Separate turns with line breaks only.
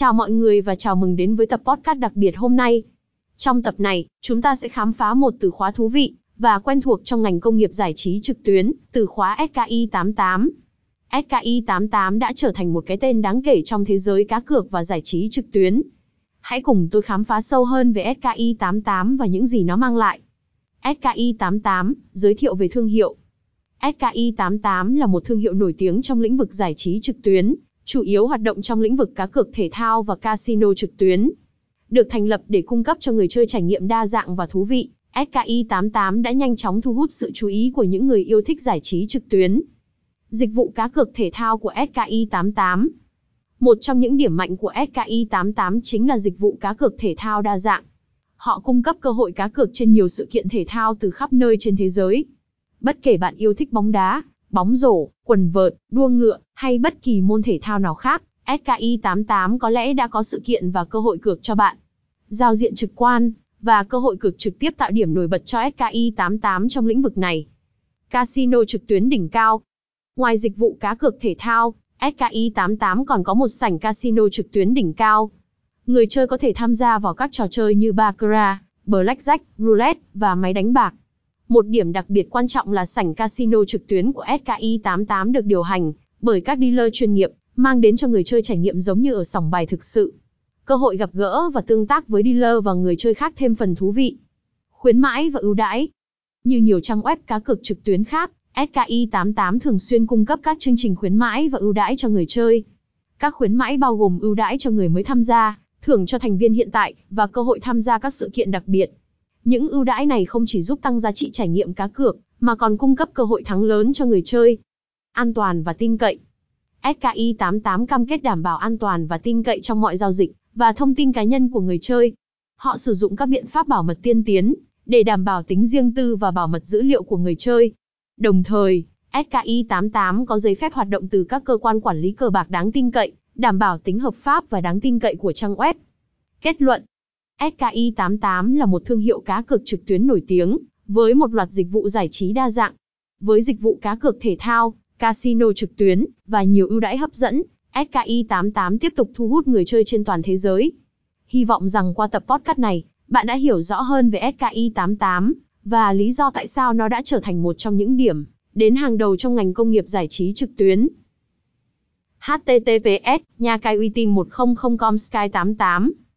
Chào mọi người và chào mừng đến với tập podcast đặc biệt hôm nay. Trong tập này, chúng ta sẽ khám phá một từ khóa thú vị và quen thuộc trong ngành công nghiệp giải trí trực tuyến, từ khóa SKI 88. SKI 88 đã trở thành một cái tên đáng kể trong thế giới cá cược và giải trí trực tuyến. Hãy cùng tôi khám phá sâu hơn về SKI 88 và những gì nó mang lại. SKI 88, giới thiệu về thương hiệu. SKI 88 là một thương hiệu nổi tiếng trong lĩnh vực giải trí trực tuyến, chủ yếu hoạt động trong lĩnh vực cá cược thể thao và casino trực tuyến. Được thành lập để cung cấp cho người chơi trải nghiệm đa dạng và thú vị, SKI 88 đã nhanh chóng thu hút sự chú ý của những người yêu thích giải trí trực tuyến. Dịch vụ cá cược thể thao của SKI 88 Một trong những điểm mạnh của SKI 88 chính là dịch vụ cá cược thể thao đa dạng. Họ cung cấp cơ hội cá cược trên nhiều sự kiện thể thao từ khắp nơi trên thế giới. Bất kể bạn yêu thích bóng đá, bóng rổ, quần vợt, đua ngựa, hay bất kỳ môn thể thao nào khác, SKI 88 có lẽ đã có sự kiện và cơ hội cược cho bạn. Giao diện trực quan, và cơ hội cược trực tiếp tạo điểm nổi bật cho SKI 88 trong lĩnh vực này. Casino trực tuyến đỉnh cao. Ngoài dịch vụ cá cược thể thao, SKI 88 còn có một sảnh casino trực tuyến đỉnh cao. Người chơi có thể tham gia vào các trò chơi như Baccarat, Blackjack, Roulette và máy đánh bạc. Một điểm đặc biệt quan trọng là sảnh casino trực tuyến của SKI 88 được điều hành bởi các dealer chuyên nghiệp, mang đến cho người chơi trải nghiệm giống như ở sòng bài thực sự. Cơ hội gặp gỡ và tương tác với dealer và người chơi khác thêm phần thú vị. Khuyến mãi và ưu đãi. Như nhiều trang web cá cược trực tuyến khác, SKI 88 thường xuyên cung cấp các chương trình khuyến mãi và ưu đãi cho người chơi. Các khuyến mãi bao gồm ưu đãi cho người mới tham gia, thưởng cho thành viên hiện tại và cơ hội tham gia các sự kiện đặc biệt. Những ưu đãi này không chỉ giúp tăng giá trị trải nghiệm cá cược, mà còn cung cấp cơ hội thắng lớn cho người chơi. An toàn và tin cậy. SKI 88 cam kết đảm bảo an toàn và tin cậy trong mọi giao dịch và thông tin cá nhân của người chơi. Họ sử dụng các biện pháp bảo mật tiên tiến để đảm bảo tính riêng tư và bảo mật dữ liệu của người chơi. Đồng thời, SKI 88 có giấy phép hoạt động từ các cơ quan quản lý cờ bạc đáng tin cậy, đảm bảo tính hợp pháp và đáng tin cậy của trang web. Kết luận SKI 88 là một thương hiệu cá cược trực tuyến nổi tiếng, với một loạt dịch vụ giải trí đa dạng. Với dịch vụ cá cược thể thao, casino trực tuyến, và nhiều ưu đãi hấp dẫn, SKI 88 tiếp tục thu hút người chơi trên toàn thế giới. Hy vọng rằng qua tập podcast này, bạn đã hiểu rõ hơn về SKI 88, và lý do tại sao nó đã trở thành một trong những điểm đến hàng đầu trong ngành công nghiệp giải trí trực tuyến. HTTPS, nhà cái uy tín 100com Sky 88